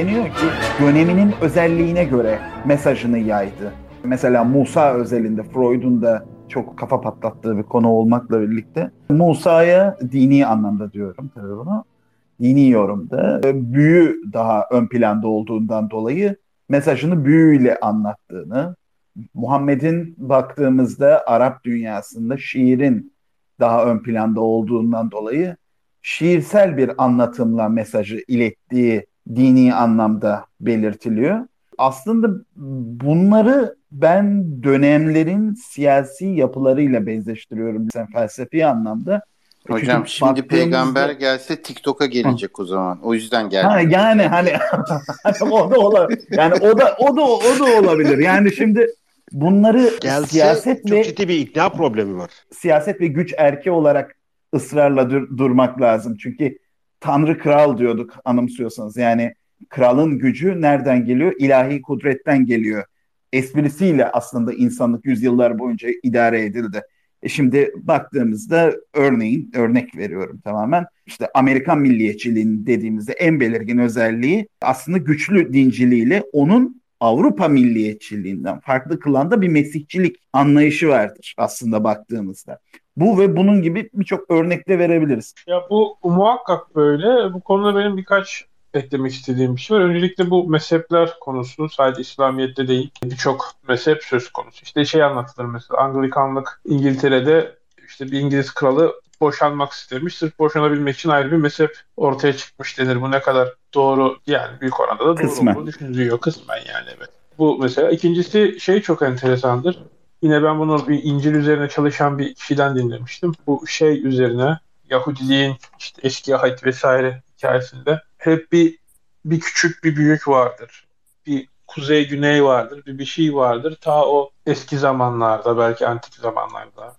deniyor ki döneminin özelliğine göre mesajını yaydı. Mesela Musa özelinde Freud'un da çok kafa patlattığı bir konu olmakla birlikte Musa'ya dini anlamda diyorum tabii bunu. Dini yorumda büyü daha ön planda olduğundan dolayı mesajını büyüyle anlattığını, Muhammed'in baktığımızda Arap dünyasında şiirin daha ön planda olduğundan dolayı şiirsel bir anlatımla mesajı ilettiği dini anlamda belirtiliyor. Aslında bunları ben dönemlerin siyasi yapılarıyla benzeştiriyorum sen felsefi anlamda. Hocam Çünkü şimdi peygamber gelse TikTok'a gelecek o zaman. O yüzden geldi. Ha, yani hani, hani o da olabilir. Yani o da o da o da olabilir. Yani şimdi bunları Gelse, siyaset çok ciddi bir ikna problemi var. Siyaset ve güç erki olarak ısrarla dur- durmak lazım. Çünkü Tanrı kral diyorduk anımsıyorsanız. Yani kralın gücü nereden geliyor? İlahi kudretten geliyor. Esprisiyle aslında insanlık yüzyıllar boyunca idare edildi. E şimdi baktığımızda örneğin örnek veriyorum tamamen işte Amerikan milliyetçiliğinin dediğimizde en belirgin özelliği aslında güçlü dinciliğiyle onun Avrupa milliyetçiliğinden farklı kılan da bir Mesihçilik anlayışı vardır aslında baktığımızda. Bu ve bunun gibi birçok örnekte verebiliriz. Ya bu muhakkak böyle. Bu konuda benim birkaç eklemek istediğim bir şey var. Öncelikle bu mezhepler konusu sadece İslamiyet'te değil birçok mezhep söz konusu. İşte şey anlatılır mesela Anglikanlık İngiltere'de işte bir İngiliz kralı boşanmak istemiş. Sırf boşanabilmek için ayrı bir mezhep ortaya çıkmış denir. Bu ne kadar doğru yani büyük oranda da doğru Kısmen. olduğu düşünülüyor. Kısmen yani evet. Bu mesela. ikincisi şey çok enteresandır. Yine ben bunu bir İncil üzerine çalışan bir kişiden dinlemiştim. Bu şey üzerine Yahudiliğin işte eski ahit vesaire hikayesinde hep bir bir küçük bir büyük vardır. Bir kuzey güney vardır. Bir bir şey vardır. Ta o eski zamanlarda belki antik zamanlarda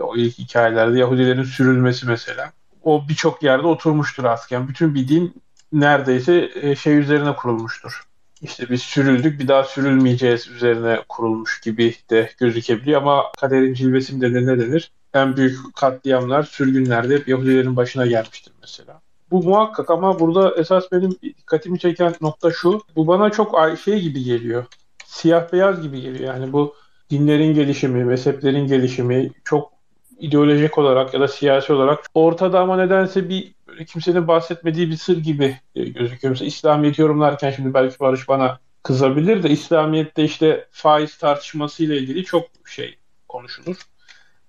o ilk hikayelerde Yahudilerin sürülmesi mesela. O birçok yerde oturmuştur. Yani bütün bir din neredeyse e, şey üzerine kurulmuştur. İşte biz sürüldük bir daha sürülmeyeceğiz üzerine kurulmuş gibi de gözükebiliyor ama kaderin cilvesi mi denir ne denir? En büyük katliamlar sürgünlerde hep Yahudilerin başına gelmiştir mesela. Bu muhakkak ama burada esas benim dikkatimi çeken nokta şu. Bu bana çok şey gibi geliyor. Siyah beyaz gibi geliyor. Yani bu dinlerin gelişimi, mezheplerin gelişimi çok ideolojik olarak ya da siyasi olarak ortada ama nedense bir kimsenin bahsetmediği bir sır gibi gözüküyor. Mesela İslamiyet yorumlarken şimdi belki Barış bana kızabilir de İslamiyet'te işte faiz tartışmasıyla ilgili çok şey konuşulur.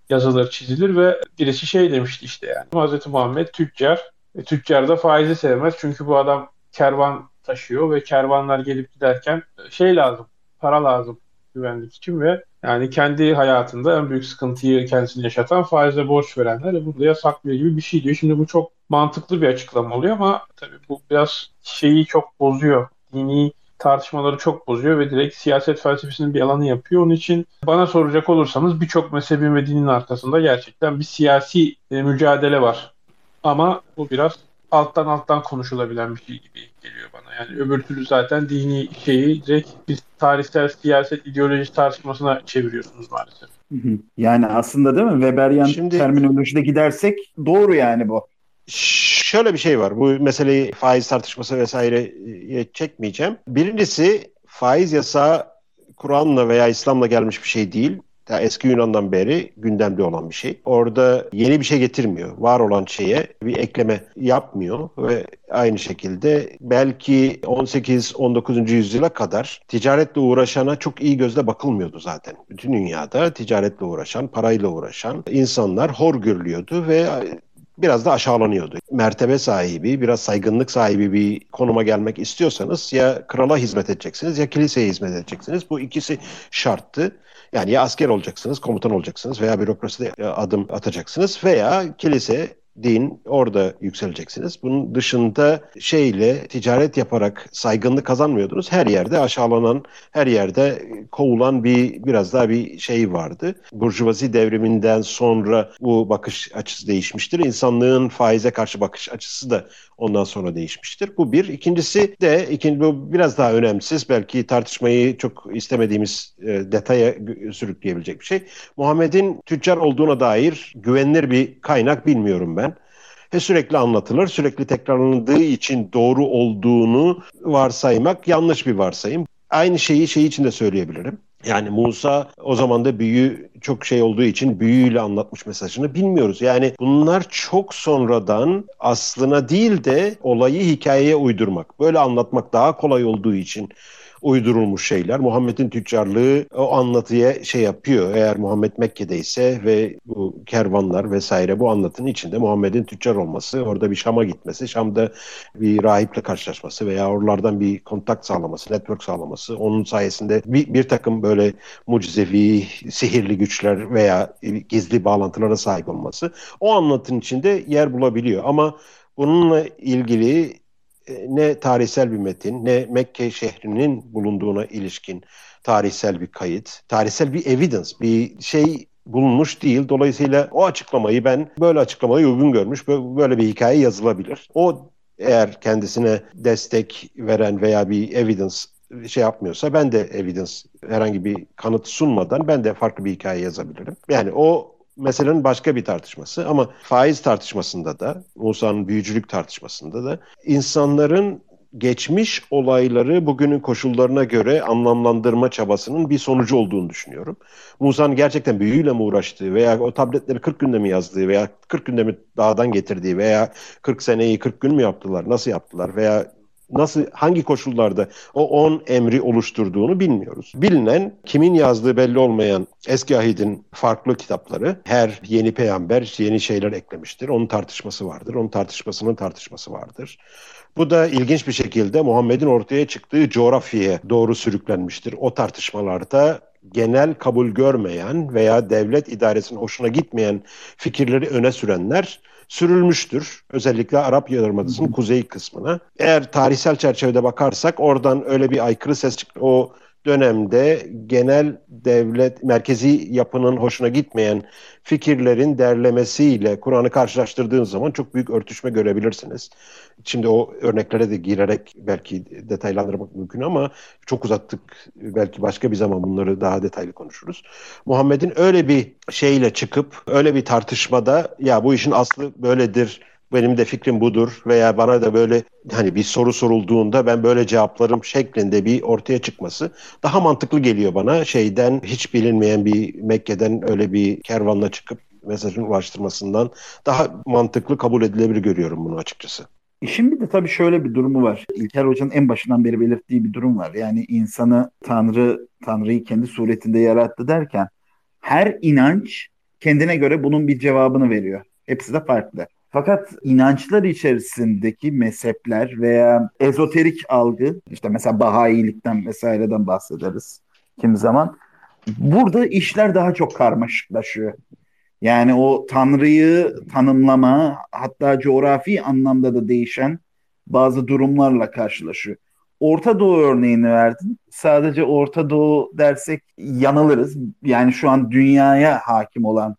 Yazılır, çizilir ve birisi şey demişti işte yani. Hz. Muhammed tüccar e, tüccar da faizi sevmez çünkü bu adam kervan taşıyor ve kervanlar gelip giderken e, şey lazım, para lazım güvenlik için ve yani kendi hayatında en büyük sıkıntıyı kendisini yaşatan faize borç verenler burada yasaklıyor gibi bir şey diyor. Şimdi bu çok mantıklı bir açıklama oluyor ama tabii bu biraz şeyi çok bozuyor. Dini tartışmaları çok bozuyor ve direkt siyaset felsefesinin bir alanı yapıyor. Onun için bana soracak olursanız birçok mezhebin ve dinin arkasında gerçekten bir siyasi e, mücadele var. Ama bu biraz alttan alttan konuşulabilen bir şey gibi geliyor bana. Yani öbür türlü zaten dini şeyi direkt biz tarihsel siyaset ideoloji tartışmasına çeviriyorsunuz maalesef. Yani aslında değil mi? Weberian Şimdi, terminolojide gidersek doğru yani bu. Şöyle bir şey var. Bu meseleyi faiz tartışması vesaire çekmeyeceğim. Birincisi faiz yasağı Kur'an'la veya İslam'la gelmiş bir şey değil ta eski Yunan'dan beri gündemde olan bir şey. Orada yeni bir şey getirmiyor. Var olan şeye bir ekleme yapmıyor ve aynı şekilde belki 18-19. yüzyıla kadar ticaretle uğraşana çok iyi gözle bakılmıyordu zaten. Bütün dünyada ticaretle uğraşan, parayla uğraşan insanlar hor görülüyordu ve biraz da aşağılanıyordu. Mertebe sahibi, biraz saygınlık sahibi bir konuma gelmek istiyorsanız ya krala hizmet edeceksiniz ya kiliseye hizmet edeceksiniz. Bu ikisi şarttı. Yani ya asker olacaksınız, komutan olacaksınız veya bürokraside adım atacaksınız veya kilise din orada yükseleceksiniz. Bunun dışında şeyle ticaret yaparak saygınlık kazanmıyordunuz. Her yerde aşağılanan, her yerde kovulan bir biraz daha bir şey vardı. Burjuvazi devriminden sonra bu bakış açısı değişmiştir. İnsanlığın faize karşı bakış açısı da ondan sonra değişmiştir. Bu bir. İkincisi de ikinci bu biraz daha önemsiz. Belki tartışmayı çok istemediğimiz e, detaya sürükleyebilecek bir şey. Muhammed'in tüccar olduğuna dair güvenilir bir kaynak bilmiyorum ben. Ve sürekli anlatılır. Sürekli tekrarlandığı için doğru olduğunu varsaymak yanlış bir varsayım. Aynı şeyi şey için de söyleyebilirim. Yani Musa o zaman da büyü çok şey olduğu için büyüyle anlatmış mesajını bilmiyoruz. Yani bunlar çok sonradan aslına değil de olayı hikayeye uydurmak. Böyle anlatmak daha kolay olduğu için uydurulmuş şeyler. Muhammed'in tüccarlığı o anlatıya şey yapıyor. Eğer Muhammed Mekke'deyse ve bu kervanlar vesaire bu anlatının içinde Muhammed'in tüccar olması, orada bir Şam'a gitmesi, Şam'da bir rahiple karşılaşması veya oralardan bir kontak sağlaması, network sağlaması, onun sayesinde bir, bir takım böyle mucizevi, sihirli güçler veya gizli bağlantılara sahip olması o anlatının içinde yer bulabiliyor. Ama bununla ilgili ne tarihsel bir metin ne Mekke şehrinin bulunduğuna ilişkin tarihsel bir kayıt, tarihsel bir evidence, bir şey bulunmuş değil. Dolayısıyla o açıklamayı ben böyle açıklamayı uygun görmüş. Böyle bir hikaye yazılabilir. O eğer kendisine destek veren veya bir evidence şey yapmıyorsa ben de evidence herhangi bir kanıt sunmadan ben de farklı bir hikaye yazabilirim. Yani o meselenin başka bir tartışması ama faiz tartışmasında da Musa'nın büyücülük tartışmasında da insanların geçmiş olayları bugünün koşullarına göre anlamlandırma çabasının bir sonucu olduğunu düşünüyorum. Musa'nın gerçekten büyüyle mi uğraştığı veya o tabletleri 40 günde mi yazdığı veya 40 günde mi dağdan getirdiği veya 40 seneyi 40 gün mü yaptılar, nasıl yaptılar veya nasıl hangi koşullarda o 10 emri oluşturduğunu bilmiyoruz. Bilinen kimin yazdığı belli olmayan eski ahidin farklı kitapları her yeni peygamber yeni şeyler eklemiştir. Onun tartışması vardır. Onun tartışmasının tartışması vardır. Bu da ilginç bir şekilde Muhammed'in ortaya çıktığı coğrafyaya doğru sürüklenmiştir. O tartışmalarda genel kabul görmeyen veya devlet idaresinin hoşuna gitmeyen fikirleri öne sürenler sürülmüştür. Özellikle Arap Yarımadası'nın kuzey kısmına. Eğer tarihsel çerçevede bakarsak oradan öyle bir aykırı ses çıktı. O dönemde genel devlet merkezi yapının hoşuna gitmeyen fikirlerin derlemesiyle Kur'an'ı karşılaştırdığın zaman çok büyük örtüşme görebilirsiniz. Şimdi o örneklere de girerek belki detaylandırmak mümkün ama çok uzattık. Belki başka bir zaman bunları daha detaylı konuşuruz. Muhammed'in öyle bir şeyle çıkıp öyle bir tartışmada ya bu işin aslı böyledir benim de fikrim budur veya bana da böyle hani bir soru sorulduğunda ben böyle cevaplarım şeklinde bir ortaya çıkması daha mantıklı geliyor bana. Şeyden hiç bilinmeyen bir Mekke'den öyle bir kervanla çıkıp mesajın ulaştırmasından daha mantıklı kabul edilebilir görüyorum bunu açıkçası. İşin bir de tabii şöyle bir durumu var. İlker Hoca'nın en başından beri belirttiği bir durum var. Yani insanı Tanrı, Tanrı'yı kendi suretinde yarattı derken her inanç kendine göre bunun bir cevabını veriyor. Hepsi de farklı. Fakat inançlar içerisindeki mezhepler veya ezoterik algı, işte mesela Bahayilikten vesaireden bahsederiz kim zaman. Burada işler daha çok karmaşıklaşıyor. Yani o Tanrı'yı tanımlama hatta coğrafi anlamda da değişen bazı durumlarla karşılaşıyor. Orta Doğu örneğini verdin. Sadece Orta Doğu dersek yanılırız. Yani şu an dünyaya hakim olan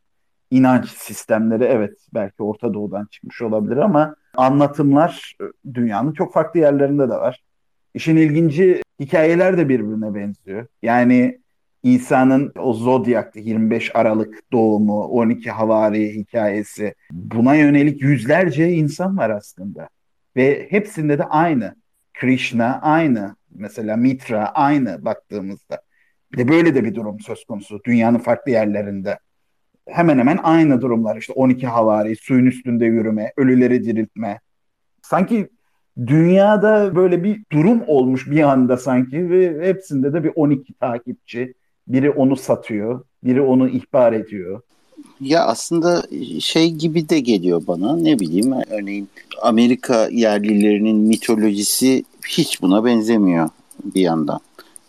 inanç sistemleri evet belki Orta Doğu'dan çıkmış olabilir ama anlatımlar e, dünyanın çok farklı yerlerinde de var. İşin ilginci hikayeler de birbirine benziyor. Yani İsa'nın o Zodyak'ta 25 Aralık doğumu, 12 Havari hikayesi buna yönelik yüzlerce insan var aslında. Ve hepsinde de aynı. Krishna aynı. Mesela Mitra aynı baktığımızda. Bir de böyle de bir durum söz konusu dünyanın farklı yerlerinde hemen hemen aynı durumlar. İşte 12 havari, suyun üstünde yürüme, ölüleri diriltme. Sanki dünyada böyle bir durum olmuş bir anda sanki ve hepsinde de bir 12 takipçi. Biri onu satıyor, biri onu ihbar ediyor. Ya aslında şey gibi de geliyor bana ne bileyim örneğin Amerika yerlilerinin mitolojisi hiç buna benzemiyor bir yandan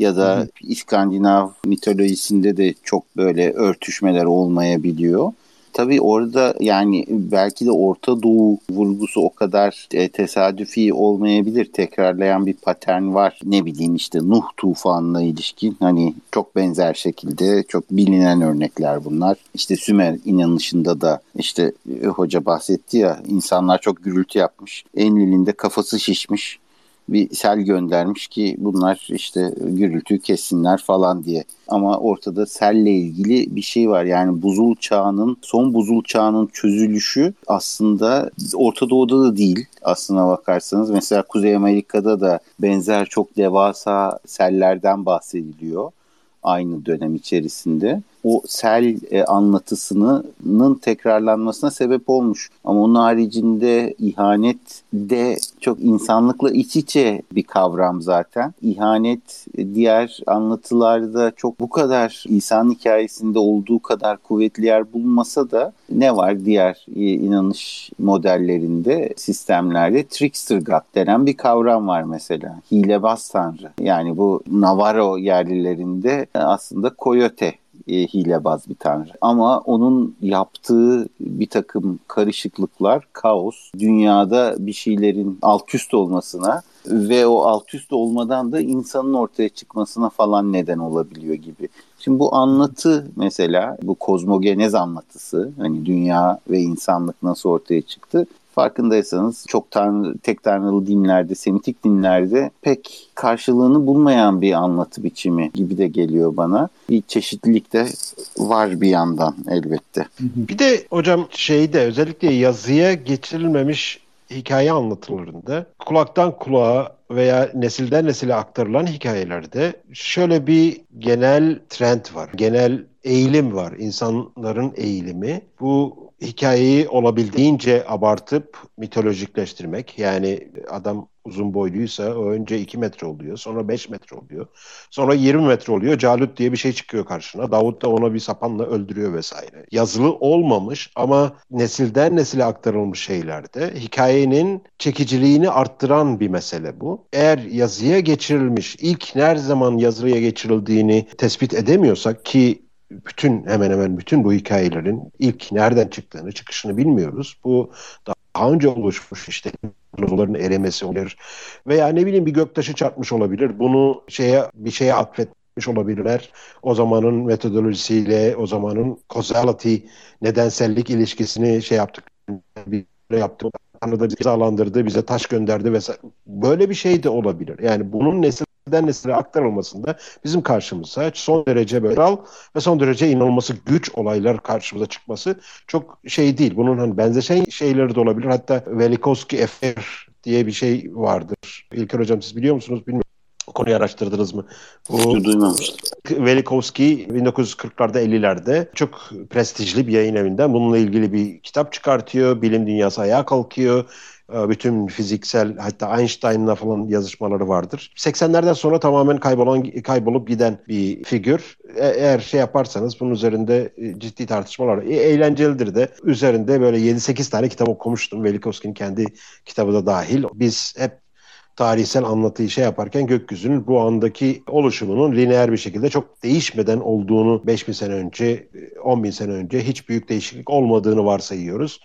ya da Hı. İskandinav mitolojisinde de çok böyle örtüşmeler olmayabiliyor. Tabii orada yani belki de Orta Doğu vurgusu o kadar e, tesadüfi olmayabilir. Tekrarlayan bir patern var. Ne bileyim işte Nuh tufanına ilişkin hani çok benzer şekilde çok bilinen örnekler bunlar. İşte Sümer inanışında da işte e, hoca bahsetti ya insanlar çok gürültü yapmış. Enlil'in de kafası şişmiş bir sel göndermiş ki bunlar işte gürültü kessinler falan diye. Ama ortada selle ilgili bir şey var. Yani buzul çağının, son buzul çağının çözülüşü aslında Orta Doğu'da da değil aslına bakarsanız. Mesela Kuzey Amerika'da da benzer çok devasa sellerden bahsediliyor aynı dönem içerisinde o sel e, anlatısının tekrarlanmasına sebep olmuş. Ama onun haricinde ihanet de çok insanlıkla iç içe bir kavram zaten. İhanet e, diğer anlatılarda çok bu kadar insan hikayesinde olduğu kadar kuvvetli yer bulmasa da ne var diğer e, inanış modellerinde, sistemlerde trickster god denen bir kavram var mesela. Hilebaz tanrı. Yani bu Navarro yerlilerinde aslında coyote e, hilebaz bir tanrı. Ama onun yaptığı bir takım karışıklıklar, kaos, dünyada bir şeylerin alt üst olmasına ve o alt üst olmadan da insanın ortaya çıkmasına falan neden olabiliyor gibi. Şimdi bu anlatı mesela bu kozmogenez anlatısı hani dünya ve insanlık nasıl ortaya çıktı farkındaysanız çok tanrı, tek tanrılı dinlerde, Semitik dinlerde pek karşılığını bulmayan bir anlatı biçimi gibi de geliyor bana. Bir çeşitlilik de var bir yandan elbette. Bir de hocam şeyde özellikle yazıya geçirilmemiş hikaye anlatılarında kulaktan kulağa veya nesilden nesile aktarılan hikayelerde şöyle bir genel trend var. Genel eğilim var. İnsanların eğilimi. Bu hikayeyi olabildiğince abartıp mitolojikleştirmek. Yani adam uzun boyluysa önce 2 metre oluyor. Sonra 5 metre oluyor. Sonra 20 metre oluyor. Calut diye bir şey çıkıyor karşına. Davut da ona bir sapanla öldürüyor vesaire. Yazılı olmamış ama nesilden nesile aktarılmış şeylerde hikayenin çekiciliğini arttıran bir mesele bu. Eğer yazıya geçirilmiş, ilk ne zaman yazıya geçirildiğini tespit edemiyorsak ki bütün hemen hemen bütün bu hikayelerin ilk nereden çıktığını, çıkışını bilmiyoruz. Bu daha önce oluşmuş işte dinozorların erimesi olabilir veya ne bileyim bir göktaşı çarpmış olabilir. Bunu şeye bir şeye atfetmiş olabilirler. O zamanın metodolojisiyle, o zamanın causality, nedensellik ilişkisini şey yaptık, bir yaptık. Tanrı da bizi cezalandırdı, bize taş gönderdi vesaire. Böyle bir şey de olabilir. Yani bunun nesil nesilden nesile aktarılmasında bizim karşımıza son derece böyle ve son derece inanılması güç olaylar karşımıza çıkması çok şey değil. Bunun hani benzeşen şeyleri de olabilir. Hatta Velikovski Affair diye bir şey vardır. İlker Hocam siz biliyor musunuz bilmiyorum. Konuyu araştırdınız mı? Bu, Duymamıştım. Velikovski 1940'larda 50'lerde çok prestijli bir yayın evinden bununla ilgili bir kitap çıkartıyor. Bilim dünyası ayağa kalkıyor bütün fiziksel hatta Einstein'la falan yazışmaları vardır. 80'lerden sonra tamamen kaybolan kaybolup giden bir figür. E- eğer şey yaparsanız bunun üzerinde e, ciddi tartışmalar. E- eğlencelidir de. Üzerinde böyle 7-8 tane kitap okumuştum. Velikovski'nin kendi kitabı da dahil. Biz hep tarihsel anlatıyı şey yaparken gökyüzünün bu andaki oluşumunun lineer bir şekilde çok değişmeden olduğunu 5000 sene önce, 10 bin sene önce hiç büyük değişiklik olmadığını varsayıyoruz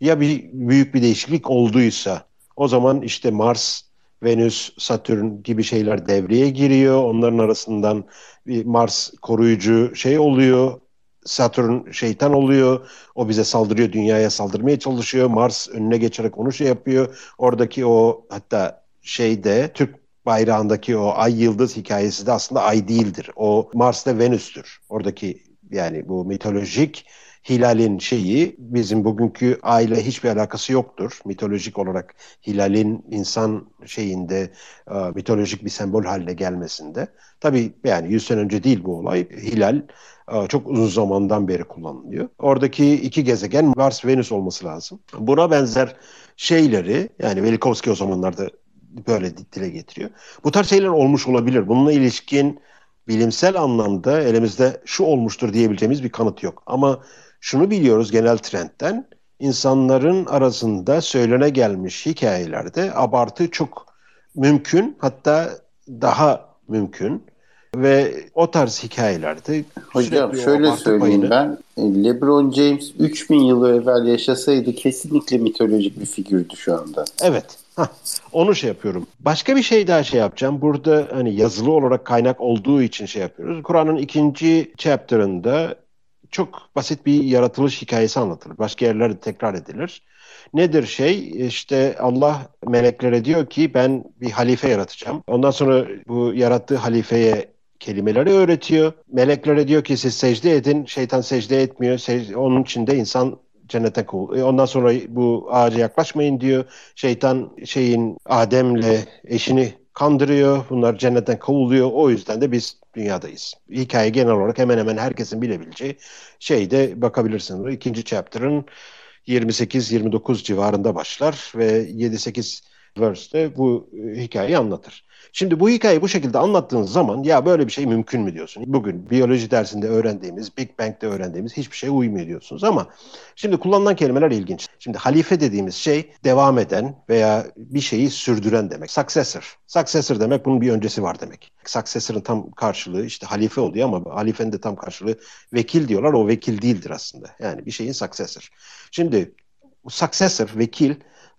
ya bir büyük bir değişiklik olduysa o zaman işte Mars, Venüs, Satürn gibi şeyler devreye giriyor. Onların arasından bir Mars koruyucu şey oluyor. Satürn şeytan oluyor. O bize saldırıyor, dünyaya saldırmaya çalışıyor. Mars önüne geçerek onu şey yapıyor. Oradaki o hatta şeyde Türk bayrağındaki o ay yıldız hikayesi de aslında ay değildir. O Mars ve Venüs'tür. Oradaki yani bu mitolojik Hilal'in şeyi bizim bugünkü aile hiçbir alakası yoktur. Mitolojik olarak Hilal'in insan şeyinde e, mitolojik bir sembol haline gelmesinde. Tabii yani 100 sene önce değil bu olay. Hilal e, çok uzun zamandan beri kullanılıyor. Oradaki iki gezegen Mars Venüs olması lazım. Buna benzer şeyleri yani Velikovski o zamanlarda böyle dile getiriyor. Bu tarz şeyler olmuş olabilir. Bununla ilişkin bilimsel anlamda elimizde şu olmuştur diyebileceğimiz bir kanıt yok. Ama şunu biliyoruz genel trendten insanların arasında söylene gelmiş hikayelerde abartı çok mümkün hatta daha mümkün ve o tarz hikayelerde Hocam şöyle söyleyeyim payını... ben LeBron James 3000 yıl evvel yaşasaydı kesinlikle mitolojik bir figürdü şu anda. Evet. Heh, onu şey yapıyorum. Başka bir şey daha şey yapacağım. Burada hani yazılı olarak kaynak olduğu için şey yapıyoruz. Kur'an'ın ikinci chapter'ında çok basit bir yaratılış hikayesi anlatılır. Başka yerlerde tekrar edilir. Nedir şey? İşte Allah meleklere diyor ki ben bir halife yaratacağım. Ondan sonra bu yarattığı halifeye kelimeleri öğretiyor. Meleklere diyor ki siz secde edin. Şeytan secde etmiyor. Sec onun için de insan cennete kov. E ondan sonra bu ağaca yaklaşmayın diyor. Şeytan şeyin Adem'le eşini kandırıyor. Bunlar cennetten kovuluyor. O yüzden de biz dünyadayız. Hikaye genel olarak hemen hemen herkesin bilebileceği şeyde bakabilirsiniz. İkinci chapter'ın 28-29 civarında başlar ve 7-8 verse'de bu e, hikayeyi anlatır. Şimdi bu hikayeyi bu şekilde anlattığınız zaman ya böyle bir şey mümkün mü diyorsun? Bugün biyoloji dersinde öğrendiğimiz, Big Bang'de öğrendiğimiz hiçbir şey uymuyor diyorsunuz ama şimdi kullanılan kelimeler ilginç. Şimdi halife dediğimiz şey devam eden veya bir şeyi sürdüren demek. Successor. Successor demek bunun bir öncesi var demek. Successor'ın tam karşılığı işte halife oluyor ama halifenin de tam karşılığı vekil diyorlar. O vekil değildir aslında. Yani bir şeyin successor. Şimdi successor, vekil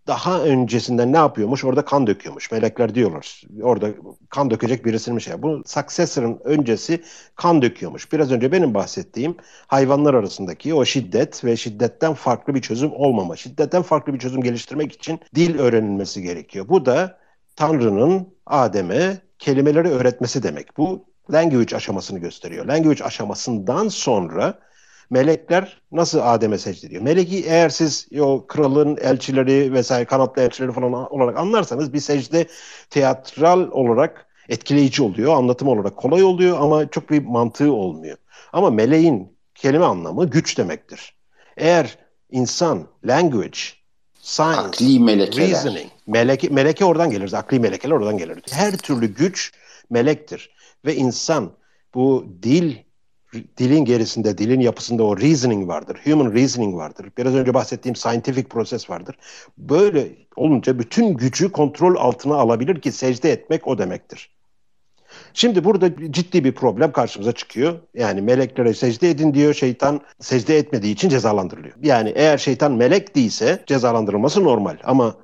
daha öncesinden ne yapıyormuş? Orada kan döküyormuş. Melekler diyorlar. Orada kan dökecek birisinin şey. Bu successor'ın öncesi kan döküyormuş. Biraz önce benim bahsettiğim hayvanlar arasındaki o şiddet ve şiddetten farklı bir çözüm olmama. Şiddetten farklı bir çözüm geliştirmek için dil öğrenilmesi gerekiyor. Bu da Tanrı'nın Adem'e kelimeleri öğretmesi demek. Bu language aşamasını gösteriyor. Language aşamasından sonra melekler nasıl Adem'e secde ediyor? Meleki eğer siz o kralın elçileri vesaire kanatlı elçileri falan olarak anlarsanız bir secde teatral olarak etkileyici oluyor. Anlatım olarak kolay oluyor ama çok bir mantığı olmuyor. Ama meleğin kelime anlamı güç demektir. Eğer insan, language, science, akli melekeler. reasoning, meleke, meleke oradan gelir. Akli melekeler oradan gelir. Her türlü güç melektir. Ve insan bu dil dilin gerisinde, dilin yapısında o reasoning vardır. Human reasoning vardır. Biraz önce bahsettiğim scientific proses vardır. Böyle olunca bütün gücü kontrol altına alabilir ki secde etmek o demektir. Şimdi burada ciddi bir problem karşımıza çıkıyor. Yani meleklere secde edin diyor. Şeytan secde etmediği için cezalandırılıyor. Yani eğer şeytan melek değilse cezalandırılması normal. Ama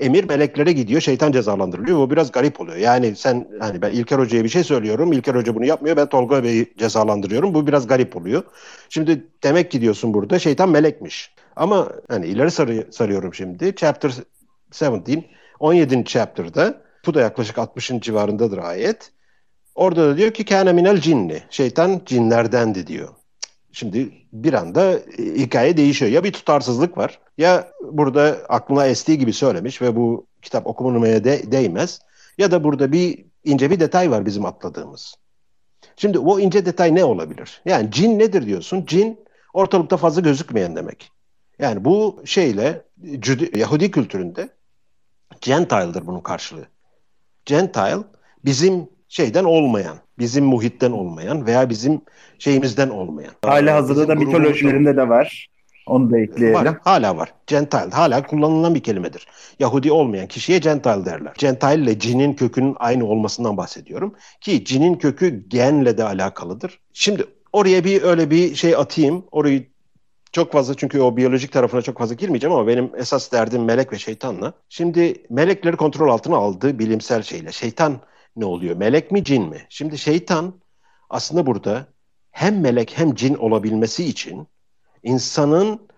emir meleklere gidiyor, şeytan cezalandırılıyor. Bu biraz garip oluyor. Yani sen hani ben İlker Hoca'ya bir şey söylüyorum. İlker Hoca bunu yapmıyor. Ben Tolga Bey'i cezalandırıyorum. Bu biraz garip oluyor. Şimdi demek ki diyorsun burada şeytan melekmiş. Ama hani ileri sarı, sarıyorum şimdi. Chapter 17, 17. chapter'da bu da yaklaşık 60'ın civarındadır ayet. Orada da diyor ki kâne minel cinni. Şeytan cinlerdendi diyor. Şimdi bir anda hikaye değişiyor. Ya bir tutarsızlık var ya burada aklına estiği gibi söylemiş ve bu kitap okunmaya de, değmez. Ya da burada bir ince bir detay var bizim atladığımız. Şimdi o ince detay ne olabilir? Yani cin nedir diyorsun? Cin ortalıkta fazla gözükmeyen demek. Yani bu şeyle Yahudi kültüründe Gentile'dır bunun karşılığı. Gentile bizim şeyden olmayan, bizim muhitten olmayan veya bizim şeyimizden olmayan. Hala hazırda da mitolojilerinde de var. Onu da ekleyelim. Var, hala var. Gentile hala kullanılan bir kelimedir. Yahudi olmayan kişiye Gentile derler. Gentile ile cinin kökünün aynı olmasından bahsediyorum. Ki cinin kökü genle de alakalıdır. Şimdi oraya bir öyle bir şey atayım. Orayı çok fazla çünkü o biyolojik tarafına çok fazla girmeyeceğim ama benim esas derdim melek ve şeytanla. Şimdi melekleri kontrol altına aldı bilimsel şeyle. Şeytan ne oluyor? Melek mi cin mi? Şimdi şeytan aslında burada hem melek hem cin olabilmesi için insanın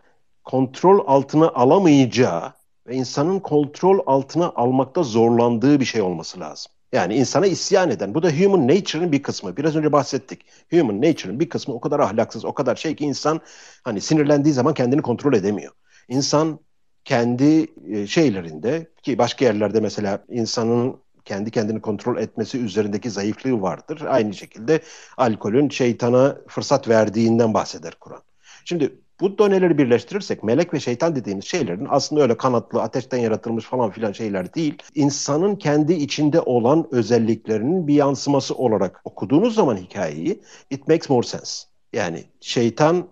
kontrol altına alamayacağı ve insanın kontrol altına almakta zorlandığı bir şey olması lazım. Yani insana isyan eden. Bu da human nature'ın bir kısmı. Biraz önce bahsettik. Human nature'ın bir kısmı o kadar ahlaksız, o kadar şey ki insan hani sinirlendiği zaman kendini kontrol edemiyor. İnsan kendi e, şeylerinde ki başka yerlerde mesela insanın kendi kendini kontrol etmesi üzerindeki zayıflığı vardır. Aynı şekilde alkolün şeytana fırsat verdiğinden bahseder Kur'an. Şimdi bu doneleri birleştirirsek melek ve şeytan dediğimiz şeylerin aslında öyle kanatlı, ateşten yaratılmış falan filan şeyler değil. İnsanın kendi içinde olan özelliklerinin bir yansıması olarak okuduğunuz zaman hikayeyi it makes more sense. Yani şeytan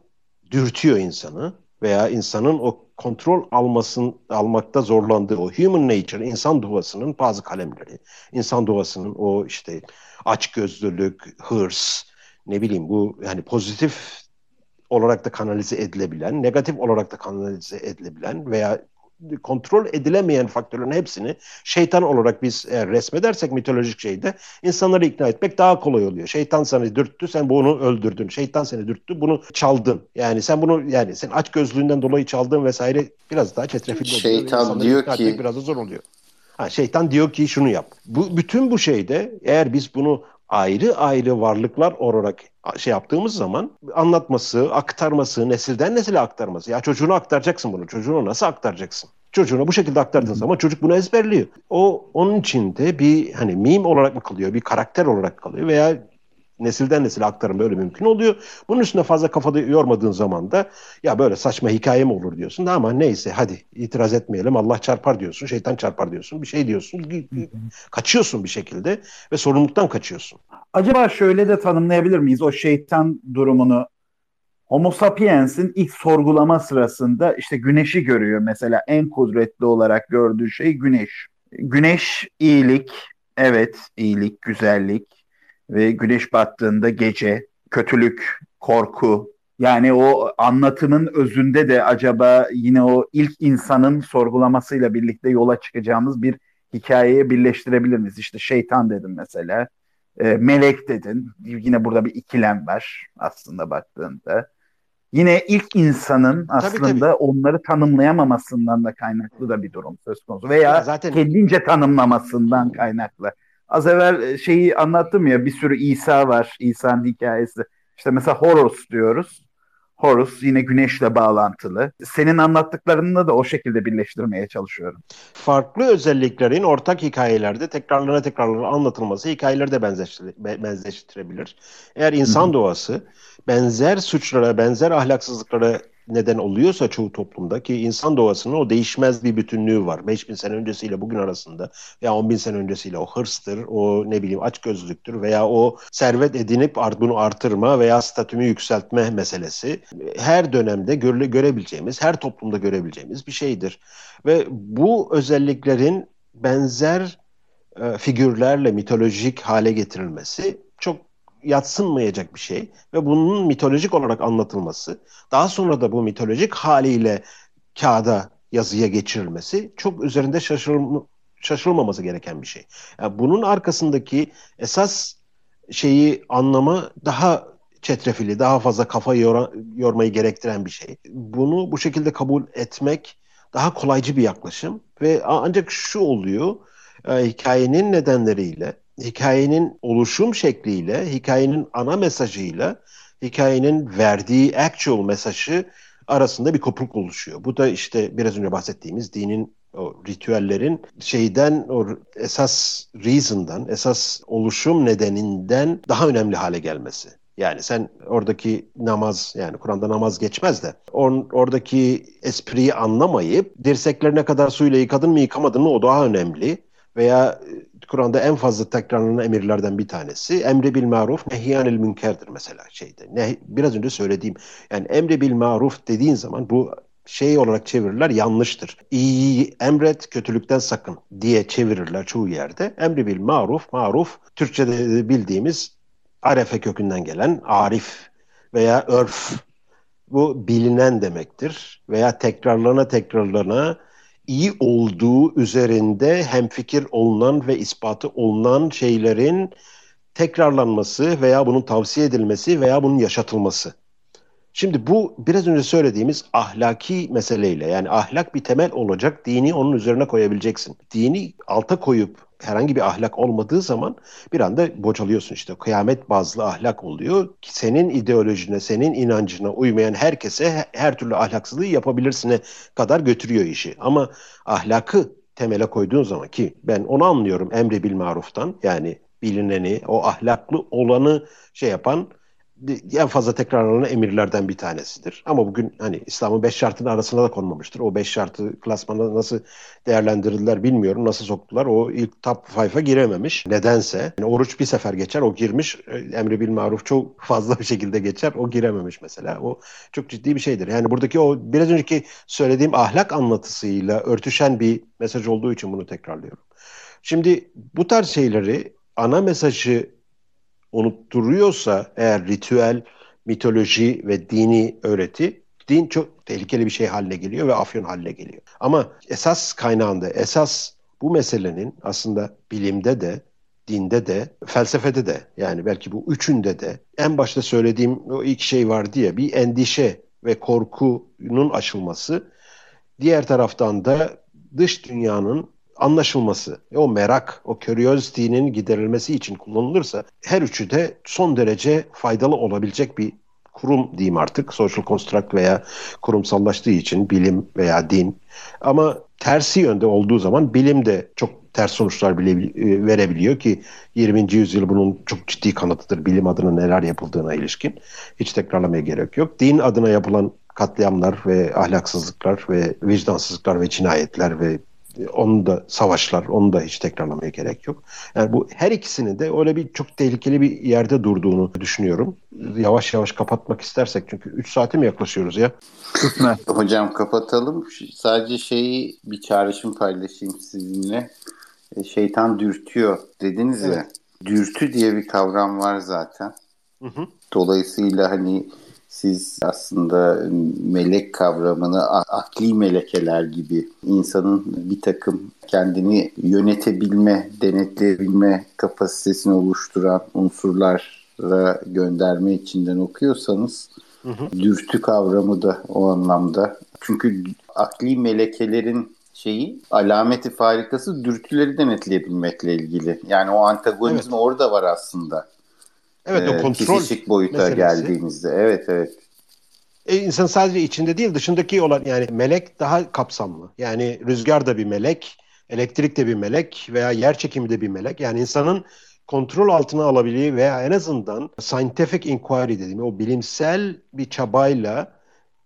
dürtüyor insanı veya insanın o kontrol almasın almakta zorlandığı o human nature, insan doğasının bazı kalemleri, insan doğasının o işte açgözlülük, hırs, ne bileyim bu yani pozitif olarak da kanalize edilebilen, negatif olarak da kanalize edilebilen veya kontrol edilemeyen faktörlerin hepsini şeytan olarak biz eğer resmedersek mitolojik şeyde insanları ikna etmek daha kolay oluyor. Şeytan seni dürttü, sen bunu öldürdün. Şeytan seni dürttü, bunu çaldın. Yani sen bunu yani sen aç gözlüğünden dolayı çaldın vesaire biraz daha çetrefilli oluyor. Şeytan diyor ki biraz da zor oluyor. Ha, şeytan diyor ki şunu yap. Bu bütün bu şeyde eğer biz bunu ayrı ayrı varlıklar olarak şey yaptığımız zaman anlatması, aktarması, nesilden nesile aktarması. Ya çocuğuna aktaracaksın bunu. Çocuğuna nasıl aktaracaksın? Çocuğuna bu şekilde aktardığın zaman çocuk bunu ezberliyor. O onun içinde bir hani meme olarak mı kalıyor, bir karakter olarak kalıyor veya nesilden nesile aktarım böyle mümkün oluyor. Bunun üstüne fazla kafada yormadığın zaman da ya böyle saçma hikaye mi olur diyorsun ama neyse hadi itiraz etmeyelim Allah çarpar diyorsun, şeytan çarpar diyorsun, bir şey diyorsun. Kaçıyorsun bir şekilde ve sorumluluktan kaçıyorsun. Acaba şöyle de tanımlayabilir miyiz o şeytan durumunu? Homo sapiens'in ilk sorgulama sırasında işte güneşi görüyor mesela en kudretli olarak gördüğü şey güneş. Güneş iyilik, evet iyilik, güzellik, ve güneş battığında gece, kötülük, korku. Yani o anlatımın özünde de acaba yine o ilk insanın sorgulamasıyla birlikte yola çıkacağımız bir hikayeye birleştirebilir miyiz? İşte şeytan dedim mesela. E, melek dedin. Yine burada bir ikilem var aslında baktığında. Yine ilk insanın aslında tabii, tabii. onları tanımlayamamasından da kaynaklı da bir durum söz konusu. Veya ya zaten... kendince tanımlamasından kaynaklı. Az evvel e, şeyi anlattım ya bir sürü İsa var. İsa'nın hikayesi. İşte mesela Horus diyoruz. Horus yine güneşle bağlantılı. Senin anlattıklarını da o şekilde birleştirmeye çalışıyorum. Farklı özelliklerin ortak hikayelerde tekrarlarına tekrarlarına anlatılması hikayeleri de benzeştirebilir. Eğer insan Hı-hı. doğası benzer suçlara, benzer ahlaksızlıklara neden oluyorsa çoğu toplumda ki insan doğasının o değişmez bir bütünlüğü var. 5000 sene öncesiyle bugün arasında veya 10 bin sene öncesiyle o hırstır, o ne bileyim açgözlüktür veya o servet edinip bunu artırma veya statümü yükseltme meselesi her dönemde göre, görebileceğimiz, her toplumda görebileceğimiz bir şeydir. Ve bu özelliklerin benzer e, figürlerle mitolojik hale getirilmesi çok yatsınmayacak bir şey ve bunun mitolojik olarak anlatılması, daha sonra da bu mitolojik haliyle kağıda yazıya geçirilmesi çok üzerinde şaşırma, şaşırılmaması gereken bir şey. Yani bunun arkasındaki esas şeyi anlama daha çetrefilli, daha fazla kafa yor yormayı gerektiren bir şey. Bunu bu şekilde kabul etmek daha kolaycı bir yaklaşım ve ancak şu oluyor, e, hikayenin nedenleriyle hikayenin oluşum şekliyle, hikayenin ana mesajıyla, hikayenin verdiği actual mesajı arasında bir kopukluk oluşuyor. Bu da işte biraz önce bahsettiğimiz dinin o ritüellerin şeyden o esas reason'dan, esas oluşum nedeninden daha önemli hale gelmesi. Yani sen oradaki namaz yani Kur'an'da namaz geçmez de or, oradaki espriyi anlamayıp dirseklerine kadar suyla yıkadın mı yıkamadın mı o daha önemli. Veya Kur'an'da en fazla tekrarlanan emirlerden bir tanesi emri bil maruf nehyanil münkerdir mesela şeyde. Ne, biraz önce söylediğim yani emri bil maruf dediğin zaman bu şey olarak çevirirler yanlıştır. İyi emret kötülükten sakın diye çevirirler çoğu yerde. Emri bil maruf maruf Türkçe'de bildiğimiz arefe kökünden gelen arif veya örf bu bilinen demektir veya tekrarlana tekrarlana iyi olduğu üzerinde hemfikir olunan ve ispatı olunan şeylerin tekrarlanması veya bunun tavsiye edilmesi veya bunun yaşatılması. Şimdi bu biraz önce söylediğimiz ahlaki meseleyle yani ahlak bir temel olacak dini onun üzerine koyabileceksin. Dini alta koyup herhangi bir ahlak olmadığı zaman bir anda bocalıyorsun işte. Kıyamet bazlı ahlak oluyor senin ideolojine, senin inancına uymayan herkese her türlü ahlaksızlığı yapabilirsine kadar götürüyor işi. Ama ahlakı temele koyduğun zaman ki ben onu anlıyorum emri bil maruftan yani bilineni, o ahlaklı olanı şey yapan en fazla tekrarlanan emirlerden bir tanesidir. Ama bugün hani İslam'ın beş şartının arasına da konmamıştır. O beş şartı klasmanda nasıl değerlendirdiler bilmiyorum. Nasıl soktular. O ilk top 5'a girememiş. Nedense. Yani oruç bir sefer geçer. O girmiş. E, emri bil maruf çok fazla bir şekilde geçer. O girememiş mesela. O çok ciddi bir şeydir. Yani buradaki o biraz önceki söylediğim ahlak anlatısıyla örtüşen bir mesaj olduğu için bunu tekrarlıyorum. Şimdi bu tarz şeyleri ana mesajı unutturuyorsa eğer ritüel, mitoloji ve dini öğreti din çok tehlikeli bir şey haline geliyor ve afyon haline geliyor. Ama esas kaynağında, esas bu meselenin aslında bilimde de, dinde de, felsefede de yani belki bu üçünde de en başta söylediğim o ilk şey var diye bir endişe ve korkunun aşılması. Diğer taraftan da dış dünyanın anlaşılması, o merak, o curiosity'nin giderilmesi için kullanılırsa her üçü de son derece faydalı olabilecek bir kurum diyeyim artık. Social construct veya kurumsallaştığı için bilim veya din. Ama tersi yönde olduğu zaman bilim de çok ters sonuçlar bile e, verebiliyor ki 20. yüzyıl bunun çok ciddi kanıtıdır. Bilim adına neler yapıldığına ilişkin. Hiç tekrarlamaya gerek yok. Din adına yapılan katliamlar ve ahlaksızlıklar ve vicdansızlıklar ve cinayetler ve onun da savaşlar, onu da hiç tekrarlamaya gerek yok. Yani bu her ikisinin de öyle bir çok tehlikeli bir yerde durduğunu düşünüyorum. Yavaş yavaş kapatmak istersek çünkü 3 saate mi yaklaşıyoruz ya? Hocam kapatalım. Sadece şeyi bir çağrışım paylaşayım sizinle. E, şeytan dürtüyor dediniz evet. ya. Dürtü diye bir kavram var zaten. Hı hı. Dolayısıyla hani siz aslında melek kavramını akli melekeler gibi insanın bir takım kendini yönetebilme, denetleyebilme kapasitesini oluşturan unsurlara gönderme içinden okuyorsanız hı hı. dürtü kavramı da o anlamda. Çünkü akli melekelerin şeyi alameti farikası dürtüleri denetleyebilmekle ilgili. Yani o antagonizm evet. orada var aslında. Evet o ee, kontrol Psikik boyuta meselesi. geldiğimizde. Evet evet. E, insan sadece içinde değil dışındaki olan yani melek daha kapsamlı. Yani rüzgar da bir melek, elektrik de bir melek veya yer çekimi de bir melek. Yani insanın kontrol altına alabildiği veya en azından scientific inquiry dediğim o bilimsel bir çabayla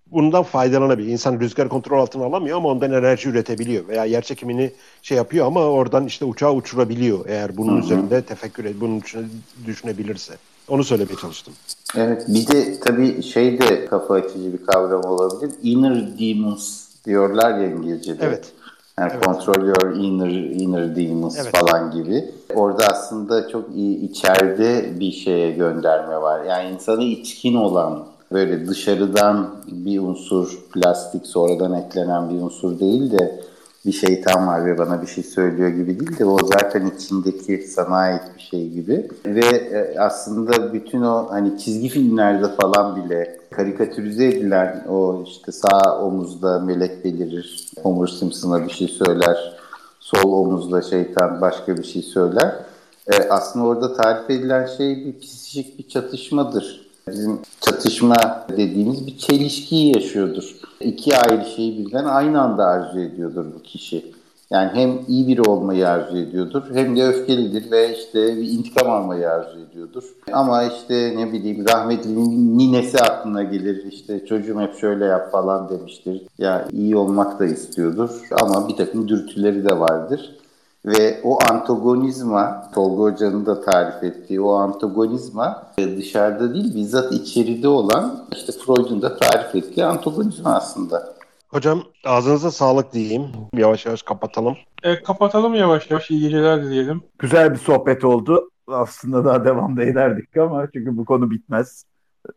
bundan faydalanabilir. İnsan rüzgar kontrol altına alamıyor ama ondan enerji üretebiliyor veya yer çekimini şey yapıyor ama oradan işte uçağı uçurabiliyor eğer bunun Hı-hı. üzerinde tefekkür et, bunun için düşünebilirse. Onu söylemeye çalıştım. Evet bir de tabii şey de kafa açıcı bir kavram olabilir. Inner demons diyorlar ya İngilizce'de. Evet. Yani evet. control your inner, inner demons evet. falan gibi. Orada aslında çok iyi içeride bir şeye gönderme var. Yani insanı içkin olan böyle dışarıdan bir unsur, plastik sonradan eklenen bir unsur değil de bir şeytan var ve bana bir şey söylüyor gibi değil de o zaten içindeki sana ait bir şey gibi. Ve e, aslında bütün o hani çizgi filmlerde falan bile karikatürize edilen o işte sağ omuzda melek belirir, Homer Simpson'a bir şey söyler, sol omuzda şeytan başka bir şey söyler. E, aslında orada tarif edilen şey bir psikik bir çatışmadır Bizim çatışma dediğimiz bir çelişkiyi yaşıyordur. İki ayrı şeyi birden aynı anda arzu ediyordur bu kişi. Yani hem iyi biri olmayı arzu ediyordur hem de öfkelidir ve işte bir intikam almayı arzu ediyordur. Ama işte ne bileyim rahmetli ninesi aklına gelir işte çocuğum hep şöyle yap falan demiştir. Ya iyi olmak da istiyordur ama bir takım dürtüleri de vardır. Ve o antagonizma, Tolga Hoca'nın da tarif ettiği o antagonizma dışarıda değil bizzat içeride olan işte Freud'un da tarif ettiği antagonizma aslında. Hocam ağzınıza sağlık diyeyim. Yavaş yavaş kapatalım. E, kapatalım yavaş yavaş. İyi geceler dileyelim. Güzel bir sohbet oldu. Aslında daha devam da ederdik ama çünkü bu konu bitmez.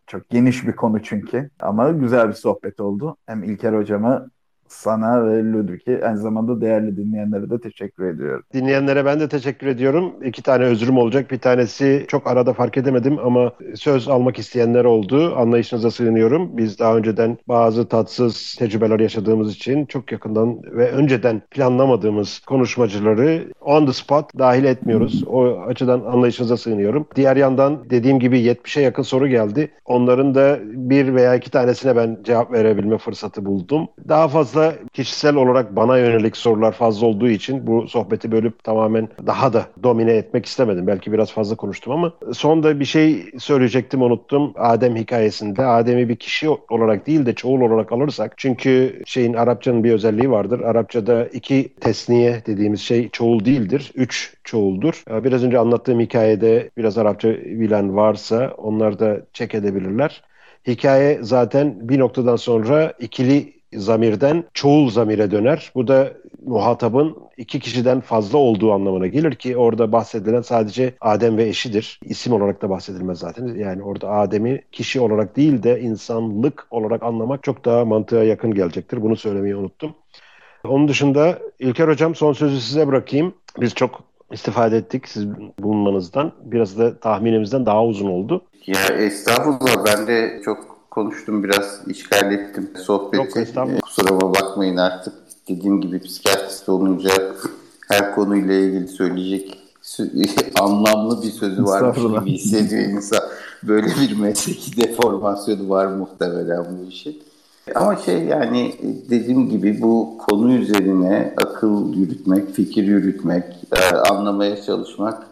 Çok geniş bir konu çünkü. Ama güzel bir sohbet oldu. Hem İlker hocama sana ve Ludwig'e aynı zamanda değerli dinleyenlere de teşekkür ediyorum. Dinleyenlere ben de teşekkür ediyorum. İki tane özrüm olacak. Bir tanesi çok arada fark edemedim ama söz almak isteyenler oldu. Anlayışınıza sığınıyorum. Biz daha önceden bazı tatsız tecrübeler yaşadığımız için çok yakından ve önceden planlamadığımız konuşmacıları on the spot dahil etmiyoruz. O açıdan anlayışınıza sığınıyorum. Diğer yandan dediğim gibi 70'e yakın soru geldi. Onların da bir veya iki tanesine ben cevap verebilme fırsatı buldum. Daha fazla fazla kişisel olarak bana yönelik sorular fazla olduğu için bu sohbeti bölüp tamamen daha da domine etmek istemedim. Belki biraz fazla konuştum ama sonda bir şey söyleyecektim unuttum. Adem hikayesinde Adem'i bir kişi olarak değil de çoğul olarak alırsak çünkü şeyin Arapçanın bir özelliği vardır. Arapçada iki tesniye dediğimiz şey çoğul değildir. Üç çoğuldur. Biraz önce anlattığım hikayede biraz Arapça bilen varsa onlar da çek edebilirler. Hikaye zaten bir noktadan sonra ikili zamirden çoğul zamire döner. Bu da muhatabın iki kişiden fazla olduğu anlamına gelir ki orada bahsedilen sadece Adem ve eşidir. İsim olarak da bahsedilmez zaten. Yani orada Adem'i kişi olarak değil de insanlık olarak anlamak çok daha mantığa yakın gelecektir. Bunu söylemeyi unuttum. Onun dışında İlker Hocam son sözü size bırakayım. Biz çok istifade ettik siz bulunmanızdan. Biraz da tahminimizden daha uzun oldu. Ya estağfurullah ben de çok konuştum biraz işgal ettim sohbeti. Yok, Kusuruma bakmayın artık. Dediğim gibi psikiyatrist olunca her konuyla ilgili söyleyecek anlamlı bir sözü varmış gibi hissediyor insan. Böyle bir mesleki deformasyonu var muhtemelen bu işin. Ama şey yani dediğim gibi bu konu üzerine akıl yürütmek, fikir yürütmek, e, anlamaya çalışmak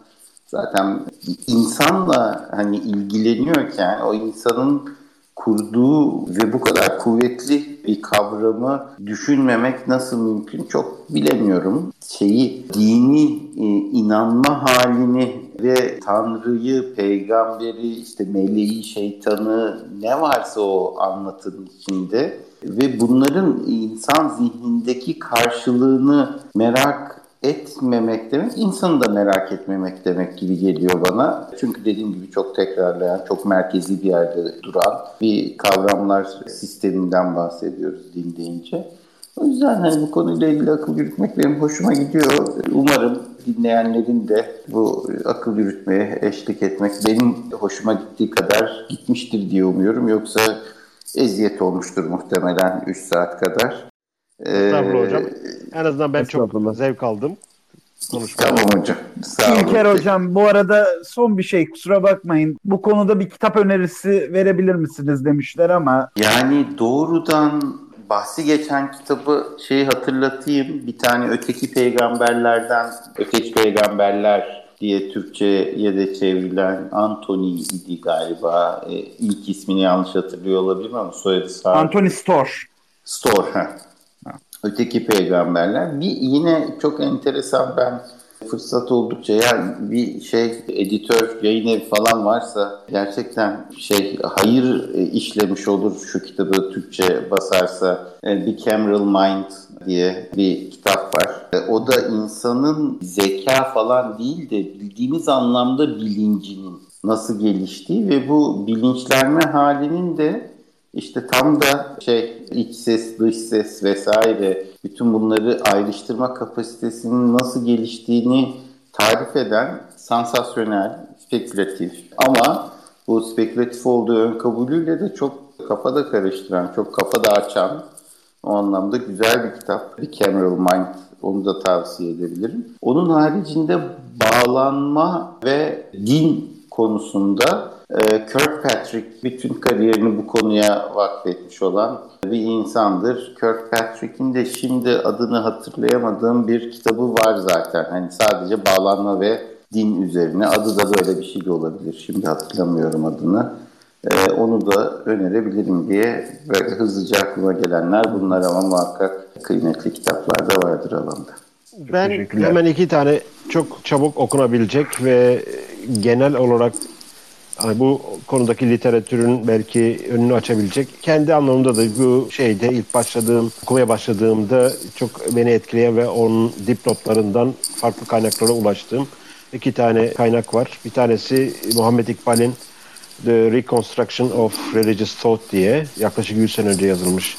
zaten insanla hani ilgileniyorken o insanın kurduğu ve bu kadar kuvvetli bir kavramı düşünmemek nasıl mümkün çok bilemiyorum. Şeyi dini e, inanma halini ve Tanrı'yı, peygamberi, işte meleği, şeytanı ne varsa o anlatının içinde ve bunların insan zihnindeki karşılığını merak etmemek demek, insanı da merak etmemek demek gibi geliyor bana. Çünkü dediğim gibi çok tekrarlayan, çok merkezi bir yerde duran bir kavramlar sisteminden bahsediyoruz din deyince. O yüzden hani bu konuyla ilgili akıl yürütmek benim hoşuma gidiyor. Umarım dinleyenlerin de bu akıl yürütmeye eşlik etmek benim hoşuma gittiği kadar gitmiştir diye umuyorum. Yoksa eziyet olmuştur muhtemelen 3 saat kadar. Estağfurullah ee, hocam. En azından ben çok zevk aldım. Konuşmaya. Tamam hocam. Sağ olun. İlker hocam bu arada son bir şey kusura bakmayın. Bu konuda bir kitap önerisi verebilir misiniz demişler ama. Yani doğrudan bahsi geçen kitabı şeyi hatırlatayım. Bir tane öteki peygamberlerden, öteki peygamberler diye Türkçe'ye de çevrilen Anthony idi galiba. Ee, ilk ismini yanlış hatırlıyor olabilirim ama soyadı sağ. Anthony. Storr, ha. Öteki peygamberler. Bir yine çok enteresan ben fırsat oldukça ya bir şey editör, yayın evi falan varsa gerçekten şey hayır e, işlemiş olur şu kitabı Türkçe basarsa. E, bir Cameral Mind diye bir kitap var. E, o da insanın zeka falan değil de bildiğimiz anlamda bilincinin nasıl geliştiği ve bu bilinçlenme halinin de işte tam da şey iç ses, dış ses vesaire bütün bunları ayrıştırma kapasitesinin nasıl geliştiğini tarif eden sansasyonel, spekülatif ama bu spekülatif olduğu ön kabulüyle de çok kafada karıştıran, çok kafada açan o anlamda güzel bir kitap. Bir Cameral Mind onu da tavsiye edebilirim. Onun haricinde bağlanma ve din konusunda Kirkpatrick bütün kariyerini bu konuya vakfetmiş olan bir insandır. Kirkpatrick'in de şimdi adını hatırlayamadığım bir kitabı var zaten. Hani sadece bağlanma ve din üzerine. Adı da böyle bir şey de olabilir. Şimdi hatırlamıyorum adını. Ee, onu da önerebilirim diye böyle hızlıca aklıma gelenler bunlar ama muhakkak kıymetli kitaplar da vardır alanda. Ben hemen iki tane çok çabuk okunabilecek ve genel olarak bu konudaki literatürün belki önünü açabilecek. Kendi anlamında da bu şeyde ilk başladığım, okumaya başladığımda çok beni etkileyen ve onun dipnotlarından farklı kaynaklara ulaştığım iki tane kaynak var. Bir tanesi Muhammed İkbal'in The Reconstruction of Religious Thought diye yaklaşık 100 sene önce yazılmış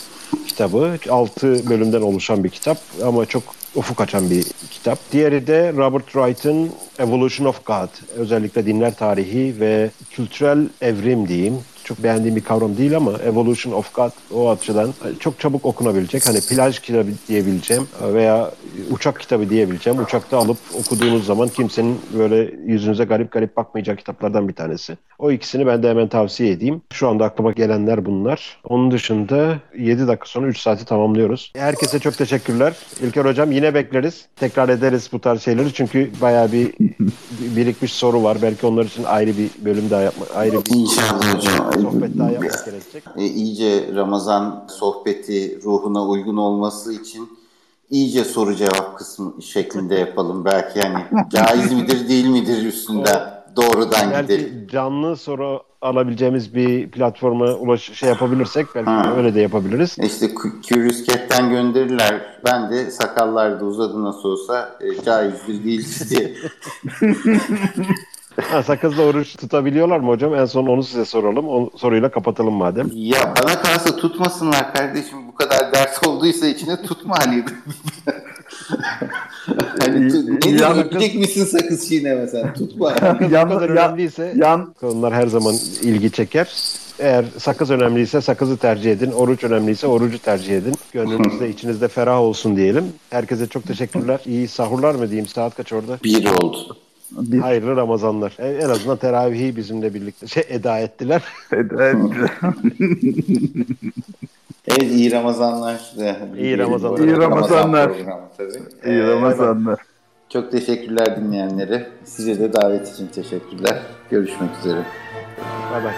kitabı. 6 bölümden oluşan bir kitap ama çok ufuk açan bir kitap. Diğeri de Robert Wright'ın Evolution of God. Özellikle dinler tarihi ve kültürel evrim diyeyim çok beğendiğim bir kavram değil ama Evolution of God o açıdan çok çabuk okunabilecek. Hani plaj kitabı diyebileceğim veya uçak kitabı diyebileceğim. Uçakta alıp okuduğunuz zaman kimsenin böyle yüzünüze garip garip bakmayacağı kitaplardan bir tanesi. O ikisini ben de hemen tavsiye edeyim. Şu anda aklıma gelenler bunlar. Onun dışında 7 dakika sonra 3 saati tamamlıyoruz. Herkese çok teşekkürler. İlker Hocam yine bekleriz. Tekrar ederiz bu tarz şeyleri çünkü bayağı bir birikmiş soru var. Belki onlar için ayrı bir bölüm daha yapma, ayrı bir sohbet daha yapmak gerekecek. E, iyice Ramazan sohbeti ruhuna uygun olması için iyice soru cevap kısmı şeklinde yapalım. Belki hani caiz midir değil midir üstünde doğrudan belki gidelim. canlı soru alabileceğimiz bir platforma ulaş şey yapabilirsek belki Ha. öyle de yapabiliriz. İşte Cu- Curious Cat'ten gönderirler. Ben de sakallar da uzadı nasıl olsa e, caizdir değil diye. Ha, sakızla oruç tutabiliyorlar mı hocam? En son onu size soralım. O soruyla kapatalım madem. Ya bana kalsa tutmasınlar kardeşim. Bu kadar olduysa içine tutma hani. hani tu- ne diyor, yiyecek misin sakız çiğneme sen? Tutma. Yan- kadar ya- önemliyse Yan onlar her zaman ilgi çeker. Eğer sakız önemliyse sakızı tercih edin. Oruç önemliyse orucu tercih edin. Gönlünüzde içinizde ferah olsun diyelim. Herkese çok teşekkürler. İyi sahurlar mı diyeyim? Saat kaç orada? Bir oldu. bir Hayırlı Ramazanlar. En en azından teravihi bizimle birlikte şey eda ettiler. evet. Evet iyi Ramazanlar. İyi Ramazanlar. İyi Ramazanlar. tabii. İyi Ee, Ramazanlar. Çok teşekkürler dinleyenlere. Size de davet için teşekkürler. Görüşmek üzere. Bay bay.